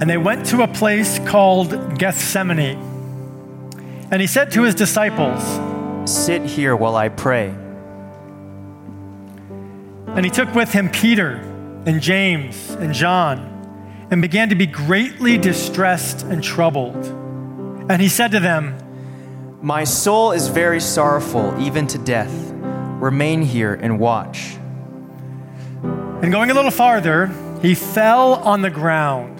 And they went to a place called Gethsemane. And he said to his disciples, Sit here while I pray. And he took with him Peter and James and John and began to be greatly distressed and troubled. And he said to them, My soul is very sorrowful, even to death. Remain here and watch. And going a little farther, he fell on the ground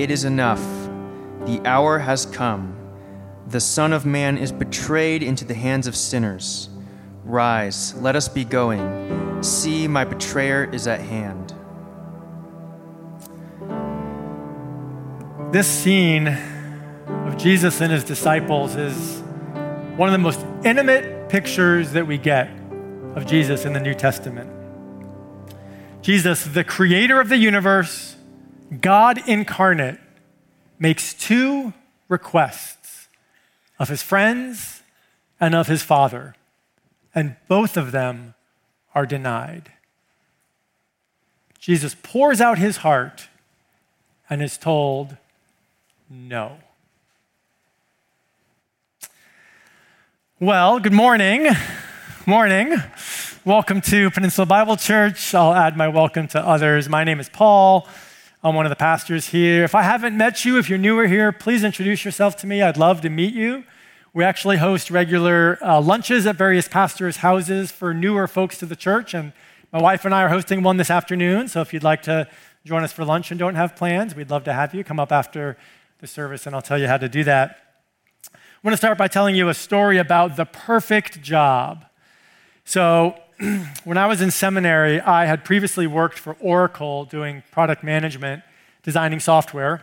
It is enough. The hour has come. The Son of Man is betrayed into the hands of sinners. Rise, let us be going. See, my betrayer is at hand. This scene of Jesus and his disciples is one of the most intimate pictures that we get of Jesus in the New Testament. Jesus, the creator of the universe, God incarnate, makes two requests of his friends and of his Father, and both of them are denied. Jesus pours out his heart and is told, no. Well, good morning. Morning. Welcome to Peninsula Bible Church. I'll add my welcome to others. My name is Paul. I'm one of the pastors here. If I haven't met you, if you're newer here, please introduce yourself to me. I'd love to meet you. We actually host regular uh, lunches at various pastors' houses for newer folks to the church, and my wife and I are hosting one this afternoon. So if you'd like to join us for lunch and don't have plans, we'd love to have you. Come up after the service, and I'll tell you how to do that. I want to start by telling you a story about the perfect job. So, when I was in seminary, I had previously worked for Oracle doing product management, designing software.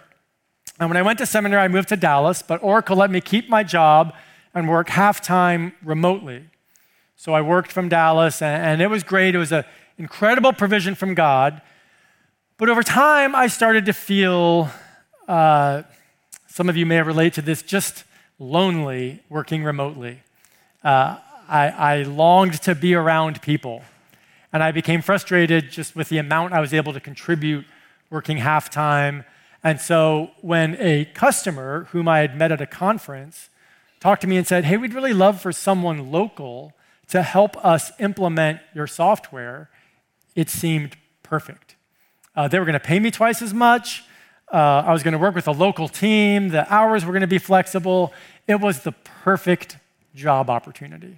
And when I went to seminary, I moved to Dallas, but Oracle let me keep my job and work half time remotely. So I worked from Dallas, and it was great. It was an incredible provision from God. But over time, I started to feel uh, some of you may relate to this, just lonely working remotely. Uh, I, I longed to be around people. And I became frustrated just with the amount I was able to contribute working half time. And so when a customer whom I had met at a conference talked to me and said, Hey, we'd really love for someone local to help us implement your software, it seemed perfect. Uh, they were going to pay me twice as much. Uh, I was going to work with a local team. The hours were going to be flexible. It was the perfect job opportunity.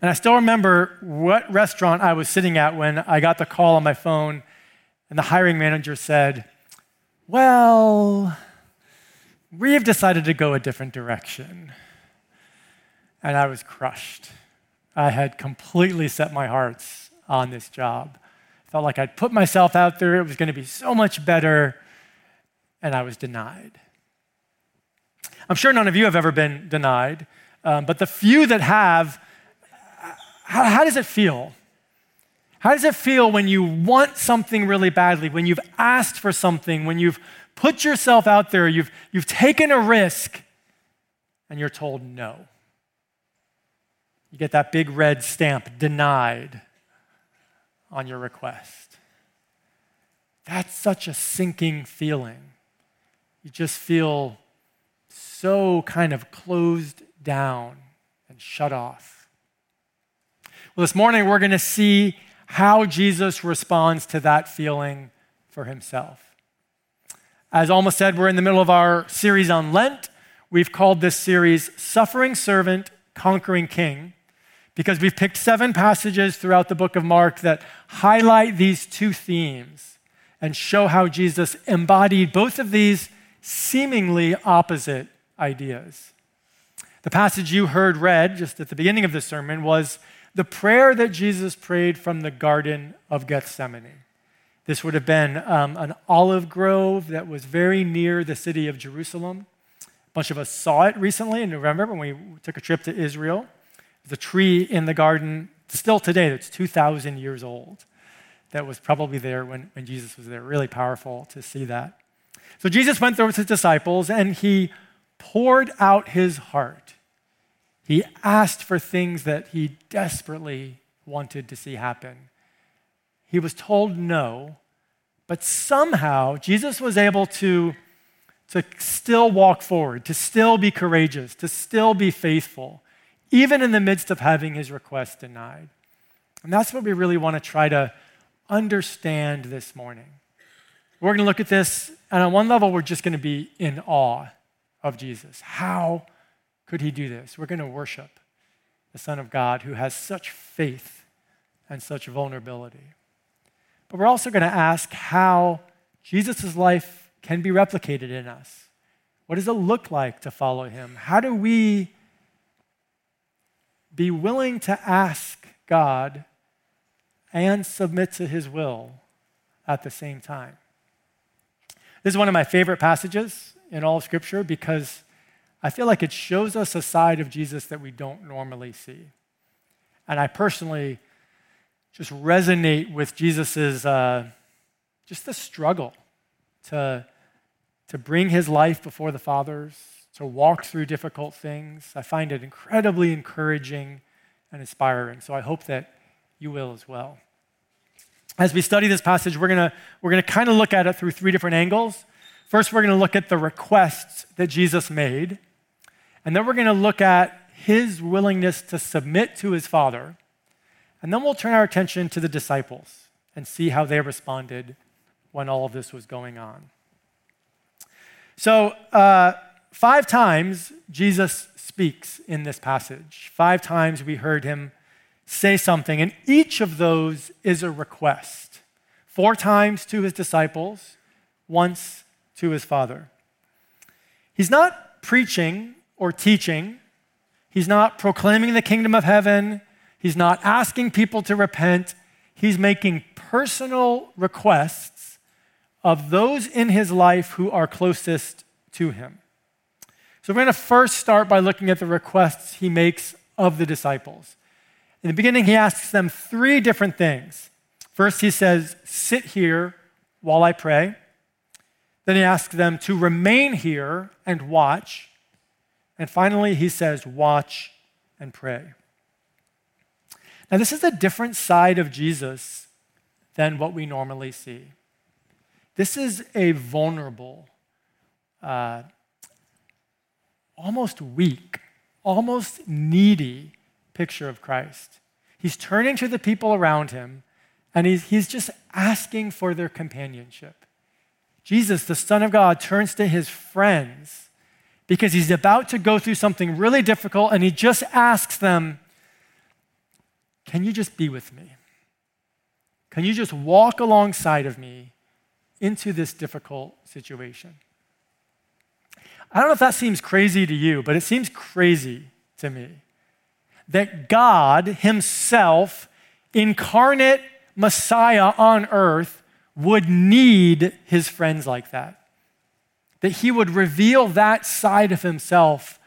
And I still remember what restaurant I was sitting at when I got the call on my phone, and the hiring manager said, Well, we have decided to go a different direction. And I was crushed. I had completely set my hearts on this job. Felt like I'd put myself out there, it was going to be so much better, and I was denied. I'm sure none of you have ever been denied, um, but the few that have, how, how does it feel? How does it feel when you want something really badly, when you've asked for something, when you've put yourself out there, you've, you've taken a risk, and you're told no? You get that big red stamp, denied on your request. That's such a sinking feeling. You just feel so kind of closed down and shut off. Well, this morning we're going to see how Jesus responds to that feeling for himself. As Alma said, we're in the middle of our series on Lent. we've called this series Suffering Servant, Conquering King, because we've picked seven passages throughout the book of Mark that highlight these two themes and show how Jesus embodied both of these seemingly opposite ideas. The passage you heard read just at the beginning of the sermon was the prayer that Jesus prayed from the Garden of Gethsemane. This would have been um, an olive grove that was very near the city of Jerusalem. A bunch of us saw it recently in November when we took a trip to Israel. There's a tree in the garden still today that's 2,000 years old that was probably there when, when Jesus was there. Really powerful to see that. So Jesus went there with his disciples and he poured out his heart. He asked for things that he desperately wanted to see happen. He was told no, but somehow Jesus was able to, to still walk forward, to still be courageous, to still be faithful, even in the midst of having his request denied. And that's what we really want to try to understand this morning. We're going to look at this, and on one level, we're just going to be in awe of Jesus. How could he do this? We're going to worship the Son of God who has such faith and such vulnerability. But we're also going to ask how Jesus' life can be replicated in us. What does it look like to follow him? How do we be willing to ask God and submit to his will at the same time? This is one of my favorite passages in all of Scripture because I feel like it shows us a side of Jesus that we don't normally see. And I personally just resonate with Jesus's uh, just the struggle to, to bring his life before the Father's, to walk through difficult things. I find it incredibly encouraging and inspiring. So I hope that you will as well. As we study this passage, we're going to we're going to kind of look at it through three different angles. First, we're going to look at the requests that Jesus made. And then we're going to look at his willingness to submit to his Father. And then we'll turn our attention to the disciples and see how they responded when all of this was going on. So, uh, five times Jesus speaks in this passage. Five times we heard him say something, and each of those is a request. Four times to his disciples, once to his Father. He's not preaching or teaching, he's not proclaiming the kingdom of heaven, He's not asking people to repent. He's making personal requests of those in his life who are closest to him. So we're going to first start by looking at the requests he makes of the disciples. In the beginning, he asks them three different things. First, he says, Sit here while I pray. Then he asks them to remain here and watch. And finally, he says, Watch and pray. Now, this is a different side of Jesus than what we normally see. This is a vulnerable, uh, almost weak, almost needy picture of Christ. He's turning to the people around him and he's, he's just asking for their companionship. Jesus, the Son of God, turns to his friends because he's about to go through something really difficult and he just asks them, can you just be with me? Can you just walk alongside of me into this difficult situation? I don't know if that seems crazy to you, but it seems crazy to me that God Himself, incarnate Messiah on earth, would need His friends like that. That He would reveal that side of Himself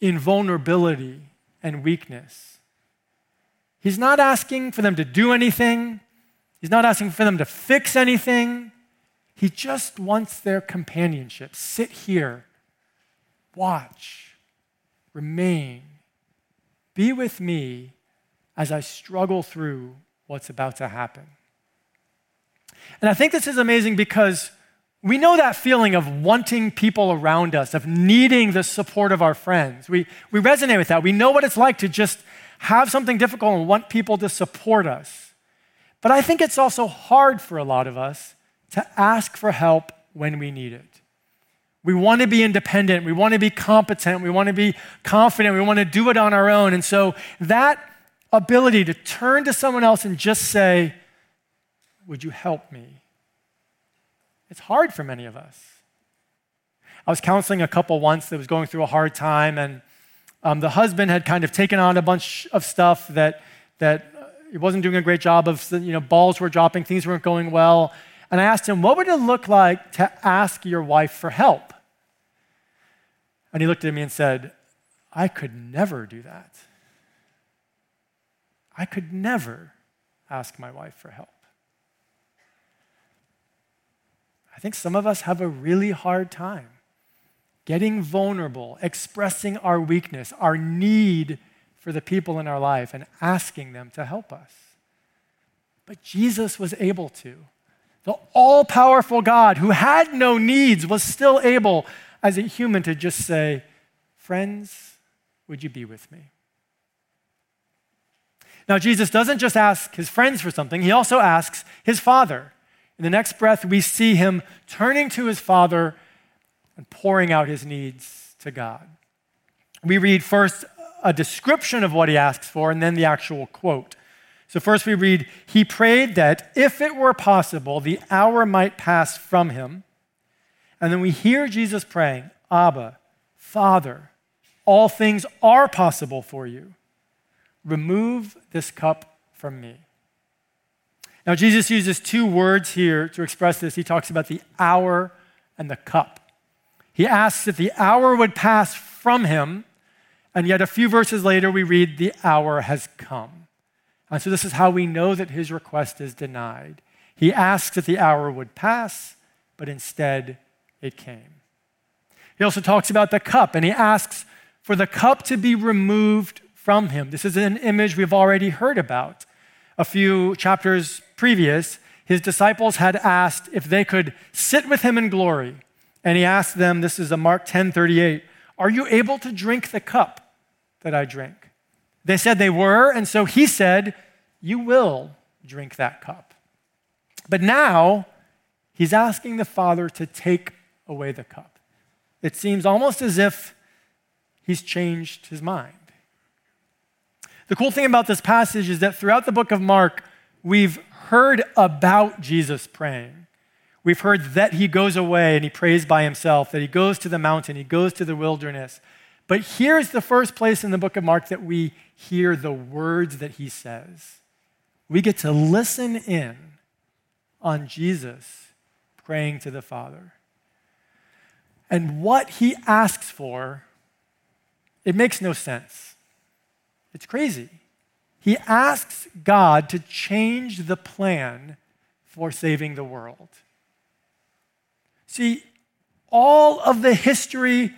in vulnerability and weakness. He's not asking for them to do anything, He's not asking for them to fix anything. He just wants their companionship. Sit here, watch, remain, be with me as I struggle through what's about to happen. And I think this is amazing because we know that feeling of wanting people around us, of needing the support of our friends. We, we resonate with that. We know what it's like to just have something difficult and want people to support us. But I think it's also hard for a lot of us to ask for help when we need it. We want to be independent. We want to be competent. We want to be confident. We want to do it on our own. And so that ability to turn to someone else and just say, Would you help me? It's hard for many of us. I was counseling a couple once that was going through a hard time, and um, the husband had kind of taken on a bunch of stuff that, that uh, he wasn't doing a great job of, you know, balls were dropping, things weren't going well. And I asked him, What would it look like to ask your wife for help? And he looked at me and said, I could never do that. I could never ask my wife for help. I think some of us have a really hard time getting vulnerable, expressing our weakness, our need for the people in our life, and asking them to help us. But Jesus was able to. The all powerful God who had no needs was still able, as a human, to just say, Friends, would you be with me? Now, Jesus doesn't just ask his friends for something, he also asks his Father. In the next breath, we see him turning to his Father and pouring out his needs to God. We read first a description of what he asks for and then the actual quote. So, first we read, He prayed that if it were possible, the hour might pass from him. And then we hear Jesus praying, Abba, Father, all things are possible for you. Remove this cup from me. Now, Jesus uses two words here to express this. He talks about the hour and the cup. He asks if the hour would pass from him, and yet a few verses later we read, the hour has come. And so this is how we know that his request is denied. He asks that the hour would pass, but instead it came. He also talks about the cup, and he asks for the cup to be removed from him. This is an image we've already heard about. A few chapters previous, his disciples had asked if they could sit with him in glory. And he asked them, this is a Mark 10 38, Are you able to drink the cup that I drink? They said they were, and so he said, You will drink that cup. But now, he's asking the Father to take away the cup. It seems almost as if he's changed his mind. The cool thing about this passage is that throughout the book of Mark, we've heard about Jesus praying. We've heard that he goes away and he prays by himself, that he goes to the mountain, he goes to the wilderness. But here's the first place in the book of Mark that we hear the words that he says. We get to listen in on Jesus praying to the Father. And what he asks for, it makes no sense. It's crazy. He asks God to change the plan for saving the world. See, all of the history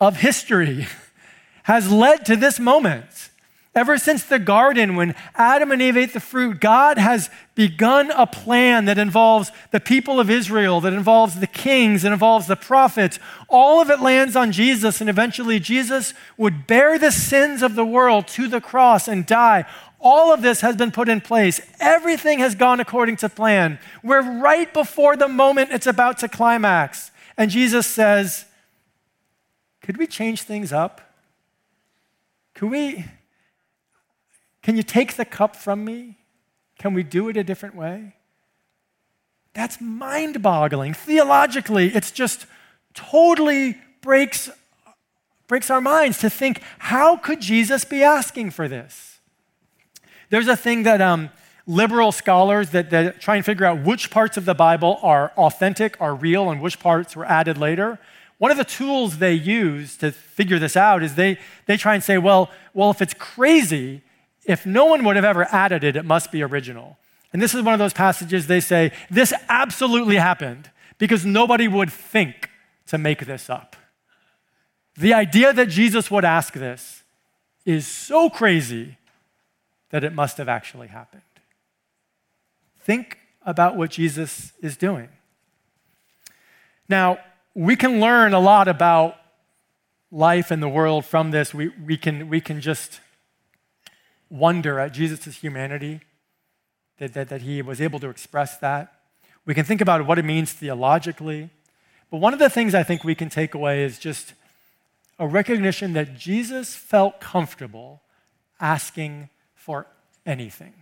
of history has led to this moment. Ever since the garden, when Adam and Eve ate the fruit, God has begun a plan that involves the people of Israel, that involves the kings, that involves the prophets. All of it lands on Jesus, and eventually Jesus would bear the sins of the world to the cross and die. All of this has been put in place. Everything has gone according to plan. We're right before the moment it's about to climax. And Jesus says, Could we change things up? Could we? Can you take the cup from me? Can we do it a different way? That's mind boggling. Theologically, it's just totally breaks, breaks our minds to think how could Jesus be asking for this? There's a thing that um, liberal scholars that, that try and figure out which parts of the Bible are authentic, are real, and which parts were added later. One of the tools they use to figure this out is they, they try and say, well, well, if it's crazy, if no one would have ever added it, it must be original. And this is one of those passages they say, this absolutely happened because nobody would think to make this up. The idea that Jesus would ask this is so crazy that it must have actually happened. Think about what Jesus is doing. Now, we can learn a lot about life and the world from this. We, we, can, we can just wonder at Jesus' humanity, that, that, that he was able to express that. We can think about what it means theologically. But one of the things I think we can take away is just a recognition that Jesus felt comfortable asking for anything.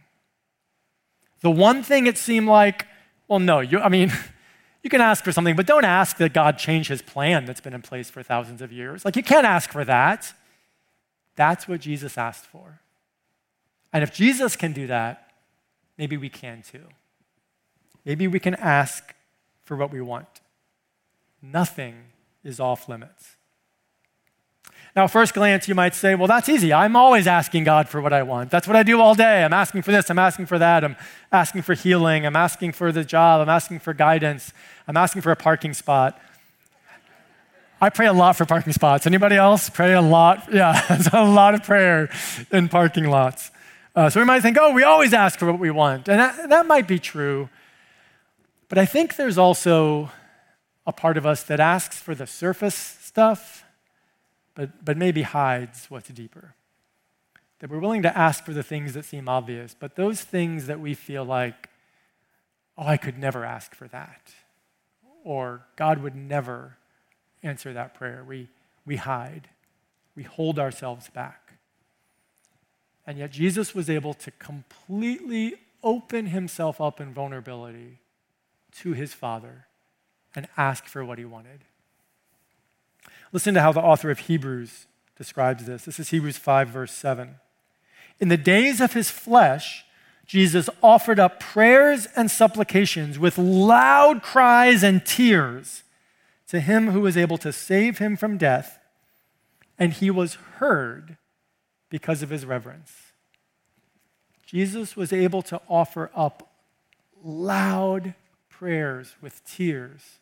The one thing it seemed like, well, no, you, I mean, you can ask for something, but don't ask that God change his plan that's been in place for thousands of years. Like, you can't ask for that. That's what Jesus asked for. And if Jesus can do that, maybe we can too. Maybe we can ask for what we want. Nothing is off limits. Now, first glance, you might say, well, that's easy. I'm always asking God for what I want. That's what I do all day. I'm asking for this, I'm asking for that, I'm asking for healing, I'm asking for the job, I'm asking for guidance, I'm asking for a parking spot. I pray a lot for parking spots. Anybody else pray a lot? Yeah, there's a lot of prayer in parking lots. Uh, so we might think, oh, we always ask for what we want. And that, that might be true. But I think there's also a part of us that asks for the surface stuff, but, but maybe hides what's deeper. That we're willing to ask for the things that seem obvious, but those things that we feel like, oh, I could never ask for that, or God would never answer that prayer, we, we hide, we hold ourselves back. And yet, Jesus was able to completely open himself up in vulnerability to his Father and ask for what he wanted. Listen to how the author of Hebrews describes this. This is Hebrews 5, verse 7. In the days of his flesh, Jesus offered up prayers and supplications with loud cries and tears to him who was able to save him from death, and he was heard because of his reverence. Jesus was able to offer up loud prayers with tears.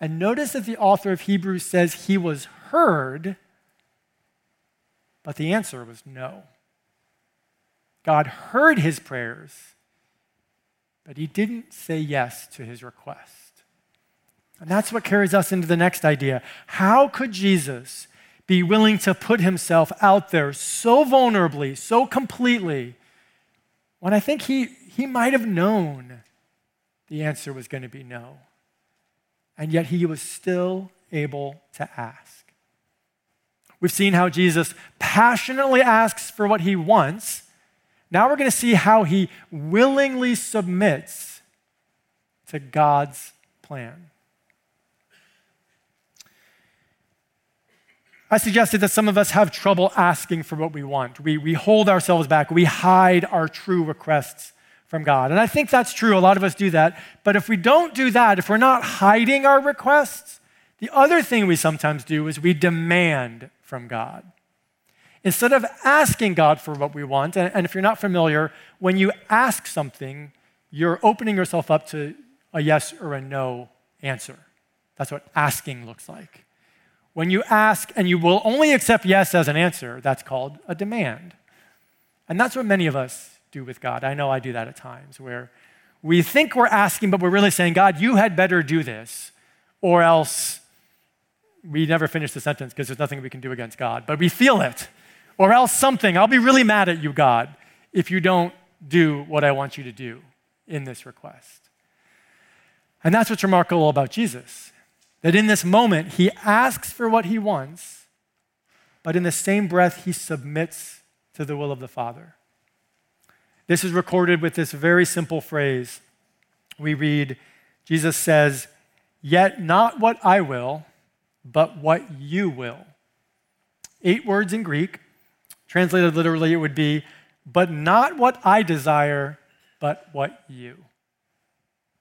And notice that the author of Hebrews says he was heard, but the answer was no. God heard his prayers, but he didn't say yes to his request. And that's what carries us into the next idea. How could Jesus be willing to put himself out there so vulnerably, so completely, when I think he, he might have known the answer was going to be no. And yet he was still able to ask. We've seen how Jesus passionately asks for what he wants. Now we're going to see how he willingly submits to God's plan. I suggested that some of us have trouble asking for what we want. We, we hold ourselves back, we hide our true requests from God. And I think that's true. A lot of us do that. But if we don't do that, if we're not hiding our requests, the other thing we sometimes do is we demand from God. Instead of asking God for what we want, and if you're not familiar, when you ask something, you're opening yourself up to a yes or a no answer. That's what asking looks like. When you ask and you will only accept yes as an answer, that's called a demand. And that's what many of us do with God. I know I do that at times where we think we're asking, but we're really saying, God, you had better do this, or else we never finish the sentence because there's nothing we can do against God. But we feel it, or else something. I'll be really mad at you, God, if you don't do what I want you to do in this request. And that's what's remarkable about Jesus. That in this moment, he asks for what he wants, but in the same breath, he submits to the will of the Father. This is recorded with this very simple phrase. We read, Jesus says, Yet not what I will, but what you will. Eight words in Greek. Translated literally, it would be, But not what I desire, but what you.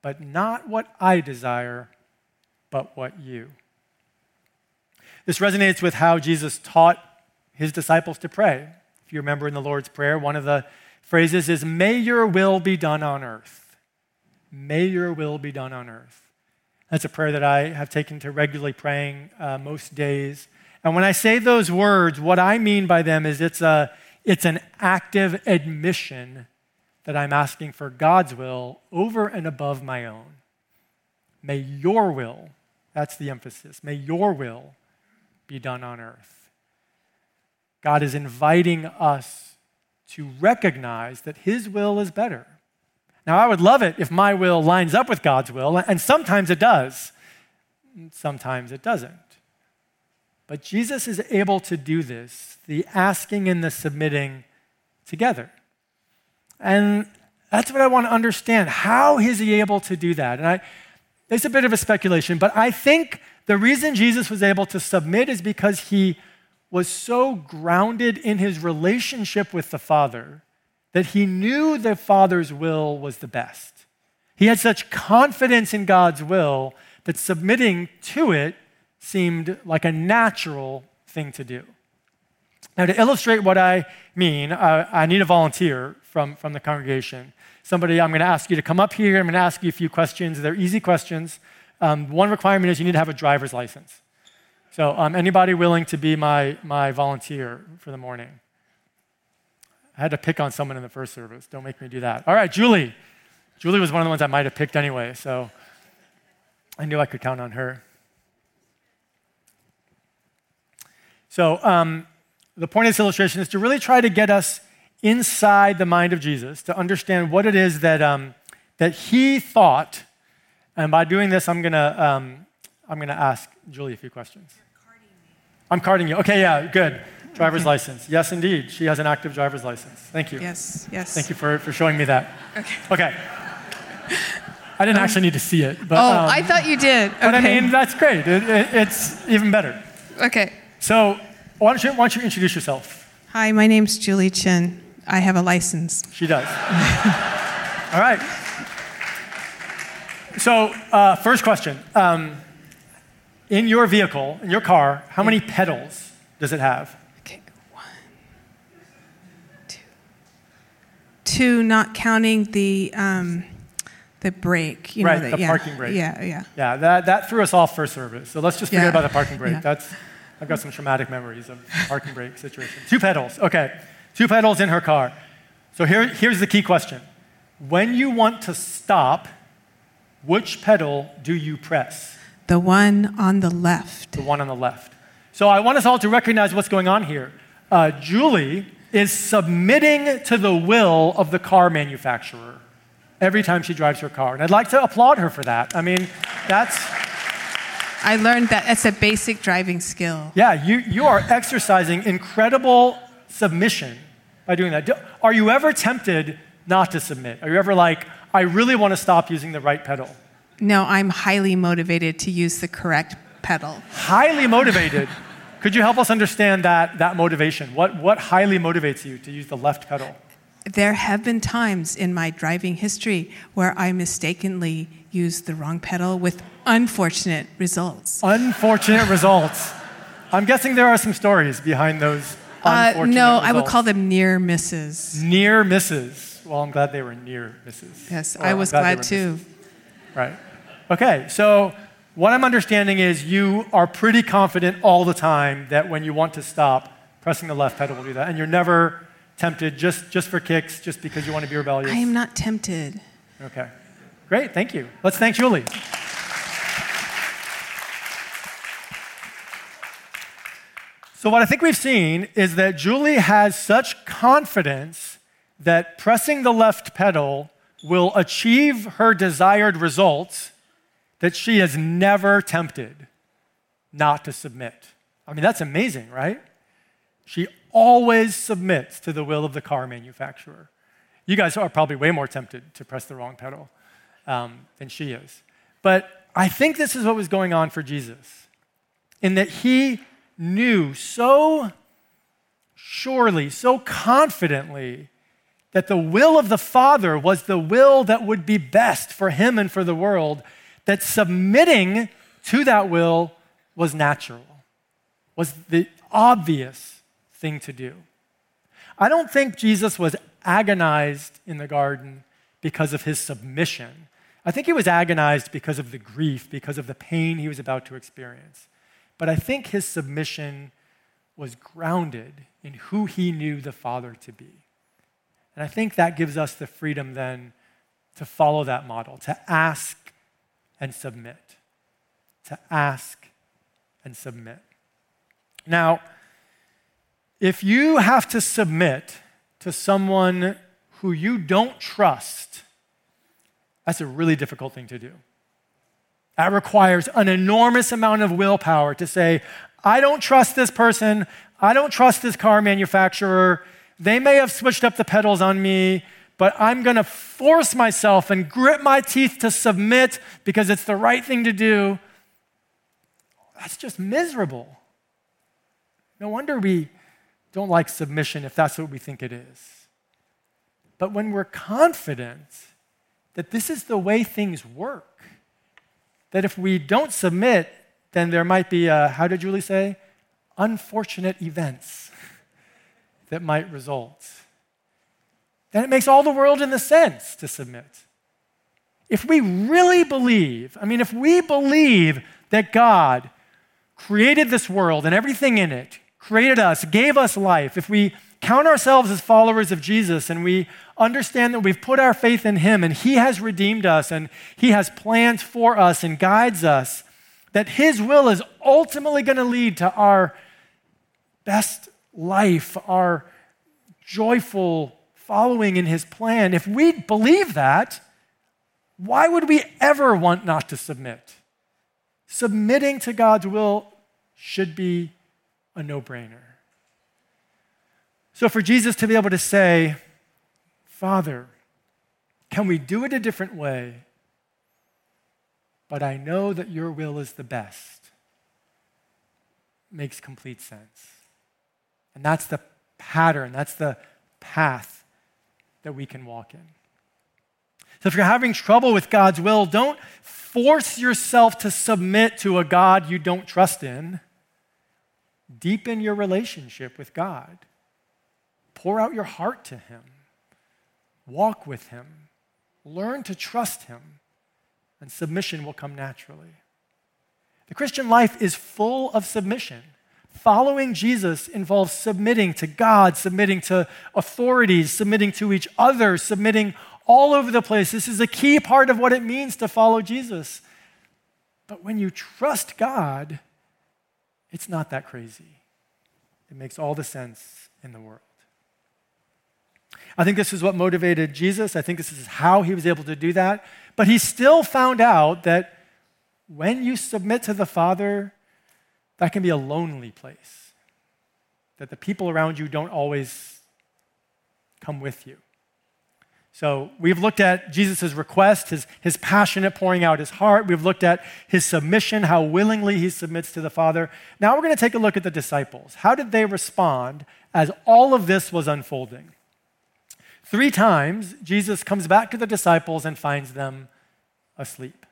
But not what I desire, but what you. This resonates with how Jesus taught his disciples to pray. If you remember in the Lord's Prayer, one of the phrases is, May your will be done on earth. May your will be done on earth. That's a prayer that I have taken to regularly praying uh, most days. And when I say those words, what I mean by them is it's, a, it's an active admission that I'm asking for God's will over and above my own. May your will that's the emphasis. May your will be done on earth. God is inviting us to recognize that His will is better. Now, I would love it if my will lines up with God's will, and sometimes it does. sometimes it doesn't. But Jesus is able to do this, the asking and the submitting together. And that's what I want to understand. How is he able to do that? And I, it's a bit of a speculation, but I think the reason Jesus was able to submit is because he was so grounded in his relationship with the Father that he knew the Father's will was the best. He had such confidence in God's will that submitting to it seemed like a natural thing to do. Now, to illustrate what I mean, uh, I need a volunteer from, from the congregation. Somebody, I'm going to ask you to come up here. I'm going to ask you a few questions. They're easy questions. Um, one requirement is you need to have a driver's license. So, um, anybody willing to be my, my volunteer for the morning? I had to pick on someone in the first service. Don't make me do that. All right, Julie. Julie was one of the ones I might have picked anyway, so I knew I could count on her. So, um, the point of this illustration is to really try to get us inside the mind of Jesus, to understand what it is that, um, that he thought. And by doing this, I'm going to um, I'm gonna ask Julie a few questions. I'm carding you. Okay, yeah, good. Driver's license. Yes, indeed. She has an active driver's license. Thank you. Yes, yes. Thank you for, for showing me that. Okay. Okay. I didn't um, actually need to see it. But, oh, um, I thought you did. Okay. But I mean, that's great. It, it, it's even better. Okay. So, why don't, you, why don't you introduce yourself? Hi, my name's Julie Chin. I have a license. She does. All right. So, uh, first question. Um, in your vehicle, in your car, how many pedals does it have? Okay, one, two. Two, not counting the, um, the brake. You right, know, the, the parking brake. Yeah, yeah. Yeah, that, that threw us off first service. So let's just forget yeah. about the parking brake. Yeah. That's, I've got some traumatic memories of parking brake situation. Two pedals, okay. Two pedals in her car. So here, here's the key question. When you want to stop, which pedal do you press? The one on the left. The one on the left. So I want us all to recognize what's going on here. Uh, Julie is submitting to the will of the car manufacturer every time she drives her car. And I'd like to applaud her for that. I mean, that's. I learned that it's a basic driving skill. Yeah, you, you are exercising incredible submission by doing that. Are you ever tempted not to submit? Are you ever like, I really want to stop using the right pedal? No, I'm highly motivated to use the correct pedal. Highly motivated. Could you help us understand that, that motivation? What, what highly motivates you to use the left pedal? There have been times in my driving history where I mistakenly used the wrong pedal with unfortunate results. Unfortunate results. I'm guessing there are some stories behind those uh, no. I would call them near misses. Near misses. Well, I'm glad they were near misses. Yes, or I was glad, glad too. Misses. Right. Okay, so what I'm understanding is you are pretty confident all the time that when you want to stop, pressing the left pedal will do that, and you're never tempted just, just for kicks, just because you want to be rebellious. I am not tempted. Okay. Great, thank you. Let's thank Julie. So, what I think we've seen is that Julie has such confidence that pressing the left pedal will achieve her desired results that she is never tempted not to submit. I mean, that's amazing, right? She always submits to the will of the car manufacturer. You guys are probably way more tempted to press the wrong pedal um, than she is. But I think this is what was going on for Jesus, in that he knew so surely, so confidently that the will of the Father was the will that would be best for him and for the world, that submitting to that will was natural, was the obvious thing to do. I don't think Jesus was agonized in the garden because of his submission. I think he was agonized because of the grief, because of the pain he was about to experience. But I think his submission was grounded in who he knew the Father to be. And I think that gives us the freedom then to follow that model, to ask and submit. To ask and submit. Now, if you have to submit to someone who you don't trust, that's a really difficult thing to do. That requires an enormous amount of willpower to say, I don't trust this person. I don't trust this car manufacturer. They may have switched up the pedals on me, but I'm going to force myself and grit my teeth to submit because it's the right thing to do. That's just miserable. No wonder we don't like submission if that's what we think it is. But when we're confident that this is the way things work, that if we don't submit, then there might be, a, how did Julie say? Unfortunate events that might result. Then it makes all the world in the sense to submit. If we really believe, I mean, if we believe that God created this world and everything in it, created us, gave us life, if we count ourselves as followers of Jesus and we understand that we've put our faith in Him and He has redeemed us and He has plans for us and guides us, that His will is ultimately going to lead to our best life, our joyful following in His plan. If we believe that, why would we ever want not to submit? Submitting to God's will should be a no brainer. So, for Jesus to be able to say, Father, can we do it a different way? But I know that your will is the best, makes complete sense. And that's the pattern, that's the path that we can walk in. So, if you're having trouble with God's will, don't force yourself to submit to a God you don't trust in. Deepen your relationship with God. Pour out your heart to Him. Walk with Him. Learn to trust Him. And submission will come naturally. The Christian life is full of submission. Following Jesus involves submitting to God, submitting to authorities, submitting to each other, submitting all over the place. This is a key part of what it means to follow Jesus. But when you trust God, it's not that crazy. It makes all the sense in the world. I think this is what motivated Jesus. I think this is how he was able to do that. But he still found out that when you submit to the Father, that can be a lonely place. That the people around you don't always come with you. So we've looked at Jesus' request, his, his passionate pouring out his heart. We've looked at his submission, how willingly he submits to the Father. Now we're going to take a look at the disciples. How did they respond as all of this was unfolding? Three times, Jesus comes back to the disciples and finds them asleep.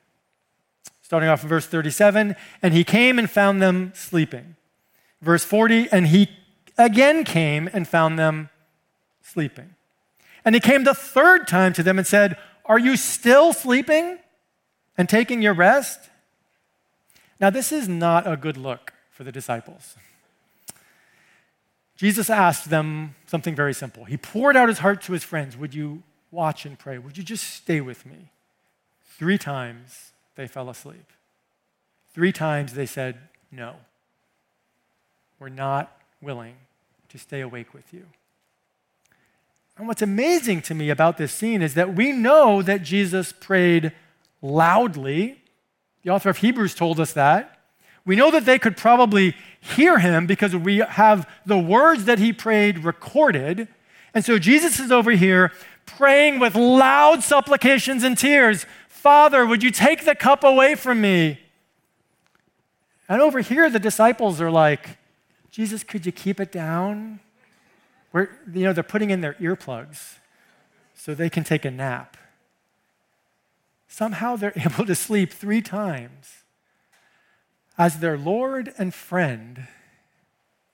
Starting off in verse 37, and he came and found them sleeping. Verse 40, and he again came and found them sleeping. And he came the third time to them and said, Are you still sleeping and taking your rest? Now, this is not a good look for the disciples. Jesus asked them something very simple. He poured out his heart to his friends Would you watch and pray? Would you just stay with me? Three times they fell asleep. Three times they said, No, we're not willing to stay awake with you. And what's amazing to me about this scene is that we know that Jesus prayed loudly. The author of Hebrews told us that. We know that they could probably hear him because we have the words that he prayed recorded. And so Jesus is over here praying with loud supplications and tears Father, would you take the cup away from me? And over here, the disciples are like, Jesus, could you keep it down? Where, you know, they're putting in their earplugs so they can take a nap. Somehow they're able to sleep three times as their Lord and friend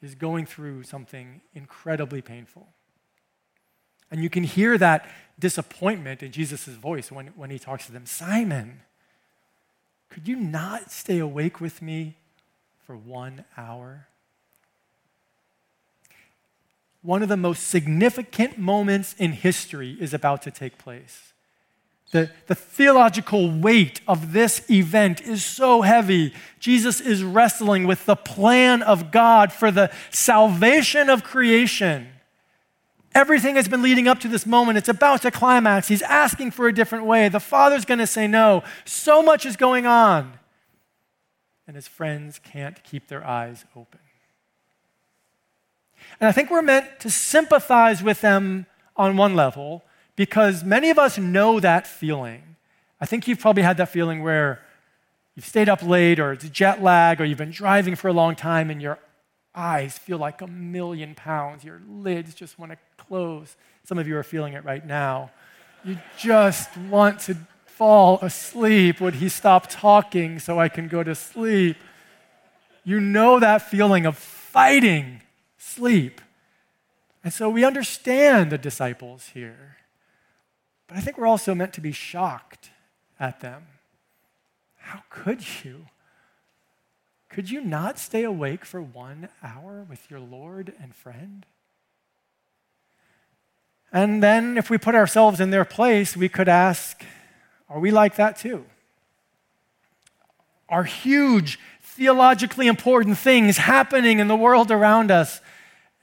is going through something incredibly painful. And you can hear that disappointment in Jesus' voice when, when he talks to them Simon, could you not stay awake with me for one hour? one of the most significant moments in history is about to take place. The, the theological weight of this event is so heavy. Jesus is wrestling with the plan of God for the salvation of creation. Everything has been leading up to this moment. It's about to climax. He's asking for a different way. The Father's going to say no. So much is going on. and his friends can't keep their eyes open. And I think we're meant to sympathize with them on one level because many of us know that feeling. I think you've probably had that feeling where you've stayed up late or it's jet lag or you've been driving for a long time and your eyes feel like a million pounds. Your lids just want to close. Some of you are feeling it right now. You just want to fall asleep. Would he stop talking so I can go to sleep? You know that feeling of fighting sleep. And so we understand the disciples here. But I think we're also meant to be shocked at them. How could you? Could you not stay awake for one hour with your Lord and friend? And then, if we put ourselves in their place, we could ask, are we like that too? Are huge, theologically important things happening in the world around us,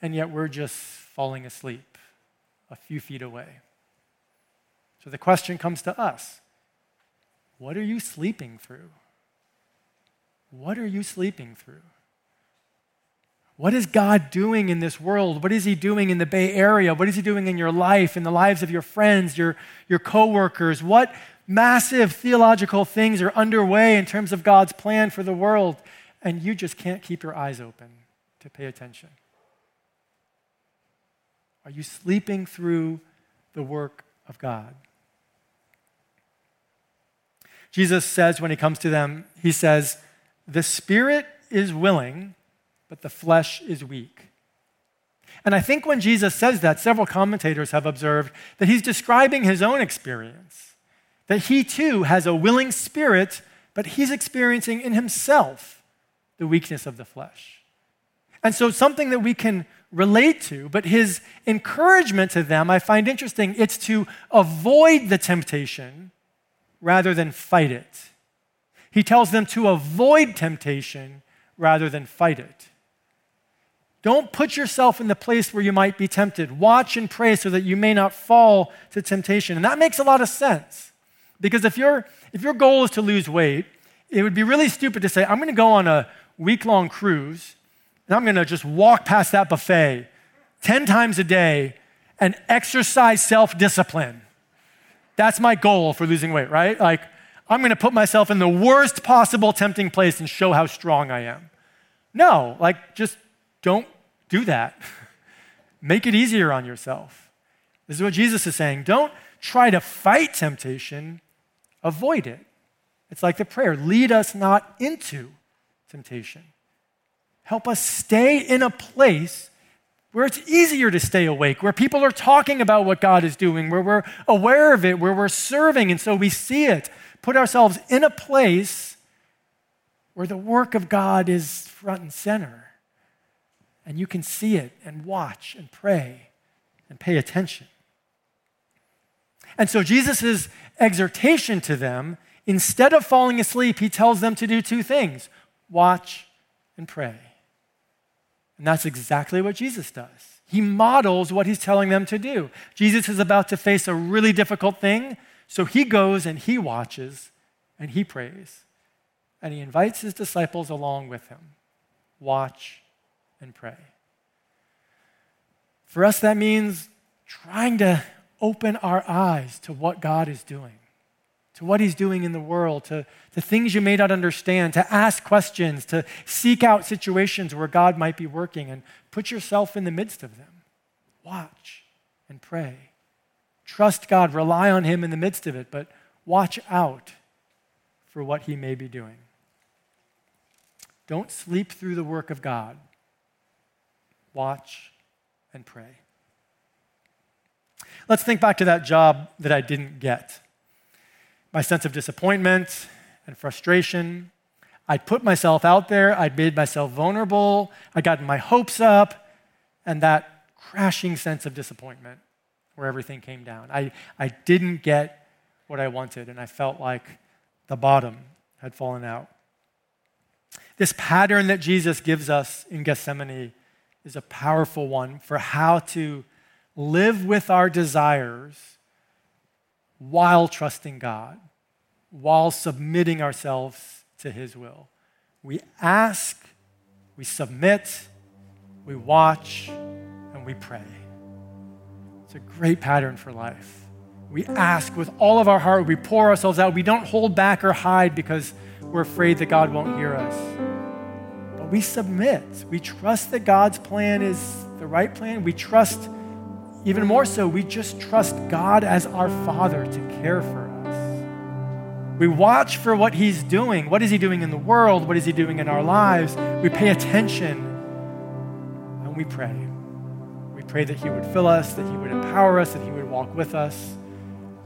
and yet we're just falling asleep a few feet away? So the question comes to us What are you sleeping through? What are you sleeping through? What is God doing in this world? What is He doing in the Bay Area? What is He doing in your life, in the lives of your friends, your, your coworkers? What massive theological things are underway in terms of God's plan for the world? And you just can't keep your eyes open to pay attention. Are you sleeping through the work of God? Jesus says when he comes to them, He says, The spirit is willing but the flesh is weak. And I think when Jesus says that, several commentators have observed that he's describing his own experience, that he too has a willing spirit, but he's experiencing in himself the weakness of the flesh. And so, something that we can relate to, but his encouragement to them, I find interesting. It's to avoid the temptation rather than fight it. He tells them to avoid temptation rather than fight it. Don't put yourself in the place where you might be tempted. Watch and pray so that you may not fall to temptation. And that makes a lot of sense. Because if, your if your goal is to lose weight, it would be really stupid to say, I'm going to go on a week long cruise and I'm going to just walk past that buffet 10 times a day and exercise self discipline. That's my goal for losing weight, right? Like, I'm going to put myself in the worst possible tempting place and show how strong I am. No, like, just don't do that. Make it easier on yourself. This is what Jesus is saying. Don't try to fight temptation, avoid it. It's like the prayer lead us not into temptation. Help us stay in a place where it's easier to stay awake, where people are talking about what God is doing, where we're aware of it, where we're serving, and so we see it. Put ourselves in a place where the work of God is front and center and you can see it and watch and pray and pay attention. And so Jesus' exhortation to them, instead of falling asleep, he tells them to do two things watch and pray. And that's exactly what Jesus does. He models what he's telling them to do. Jesus is about to face a really difficult thing, so he goes and he watches and he prays. And he invites his disciples along with him. Watch and pray. For us, that means trying to open our eyes to what God is doing, to what He's doing in the world, to the things you may not understand, to ask questions, to seek out situations where God might be working and put yourself in the midst of them. Watch and pray. Trust God, rely on Him in the midst of it, but watch out for what He may be doing. Don't sleep through the work of God watch, and pray. Let's think back to that job that I didn't get. My sense of disappointment and frustration. I'd put myself out there, I'd made myself vulnerable, I'd gotten my hopes up, and that crashing sense of disappointment where everything came down. I, I didn't get what I wanted, and I felt like the bottom had fallen out. This pattern that Jesus gives us in Gethsemane is a powerful one for how to live with our desires while trusting God, while submitting ourselves to His will. We ask, we submit, we watch, and we pray. It's a great pattern for life. We ask with all of our heart, we pour ourselves out, we don't hold back or hide because we're afraid that God won't hear us. But we submit. We trust that God's plan is the right plan. We trust, even more so, we just trust God as our Father to care for us. We watch for what He's doing. What is He doing in the world? What is He doing in our lives? We pay attention and we pray We pray that He would fill us, that He would empower us, that He would walk with us,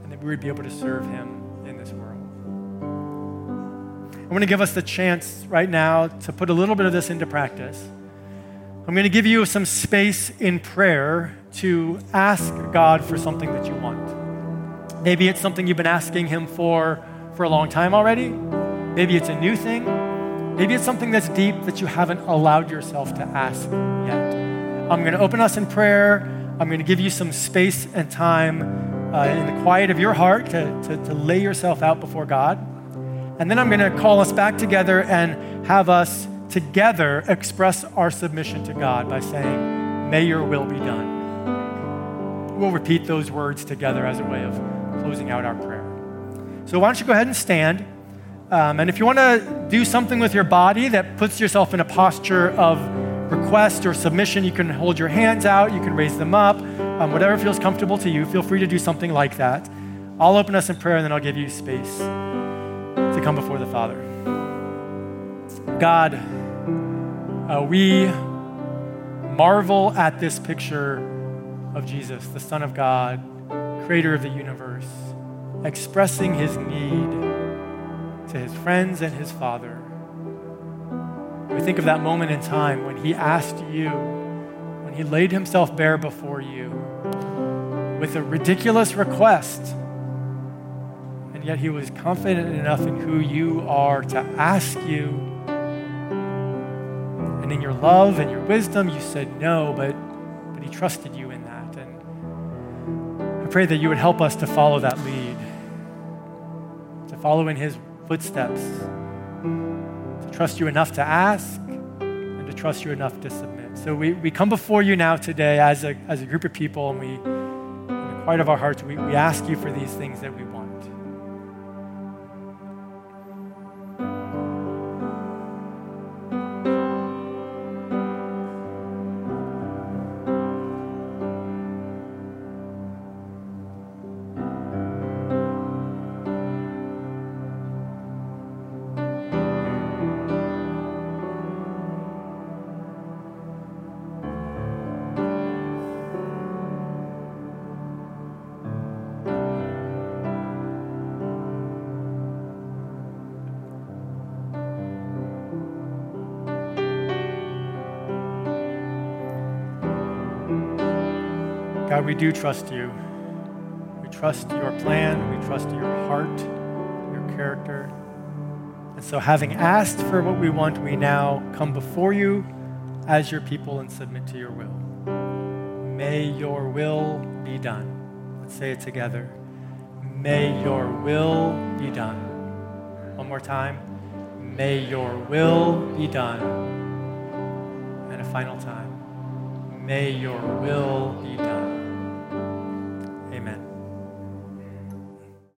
and that we would be able to serve Him in this world. I want to give us the chance right now to put a little bit of this into practice. I'm going to give you some space in prayer to ask God for something that you want. Maybe it's something you've been asking Him for for a long time already. Maybe it's a new thing. Maybe it's something that's deep that you haven't allowed yourself to ask yet. I'm going to open us in prayer. I'm going to give you some space and time uh, in the quiet of your heart to, to, to lay yourself out before God. And then I'm going to call us back together and have us together express our submission to God by saying, May your will be done. We'll repeat those words together as a way of closing out our prayer. So, why don't you go ahead and stand? Um, and if you want to do something with your body that puts yourself in a posture of request or submission, you can hold your hands out, you can raise them up, um, whatever feels comfortable to you. Feel free to do something like that. I'll open us in prayer and then I'll give you space to come before the Father. God, uh, we marvel at this picture of Jesus, the Son of God, creator of the universe, expressing his need to his friends and his Father. We think of that moment in time when he asked you, when he laid himself bare before you with a ridiculous request. And yet he was confident enough in who you are to ask you. And in your love and your wisdom, you said no, but, but he trusted you pray that you would help us to follow that lead, to follow in his footsteps to trust you enough to ask and to trust you enough to submit. So we, we come before you now today as a, as a group of people, and we, in the quiet of our hearts, we, we ask you for these things that we want. God, we do trust you. We trust your plan. We trust your heart, your character. And so, having asked for what we want, we now come before you as your people and submit to your will. May your will be done. Let's say it together. May your will be done. One more time. May your will be done. And a final time. May your will be done.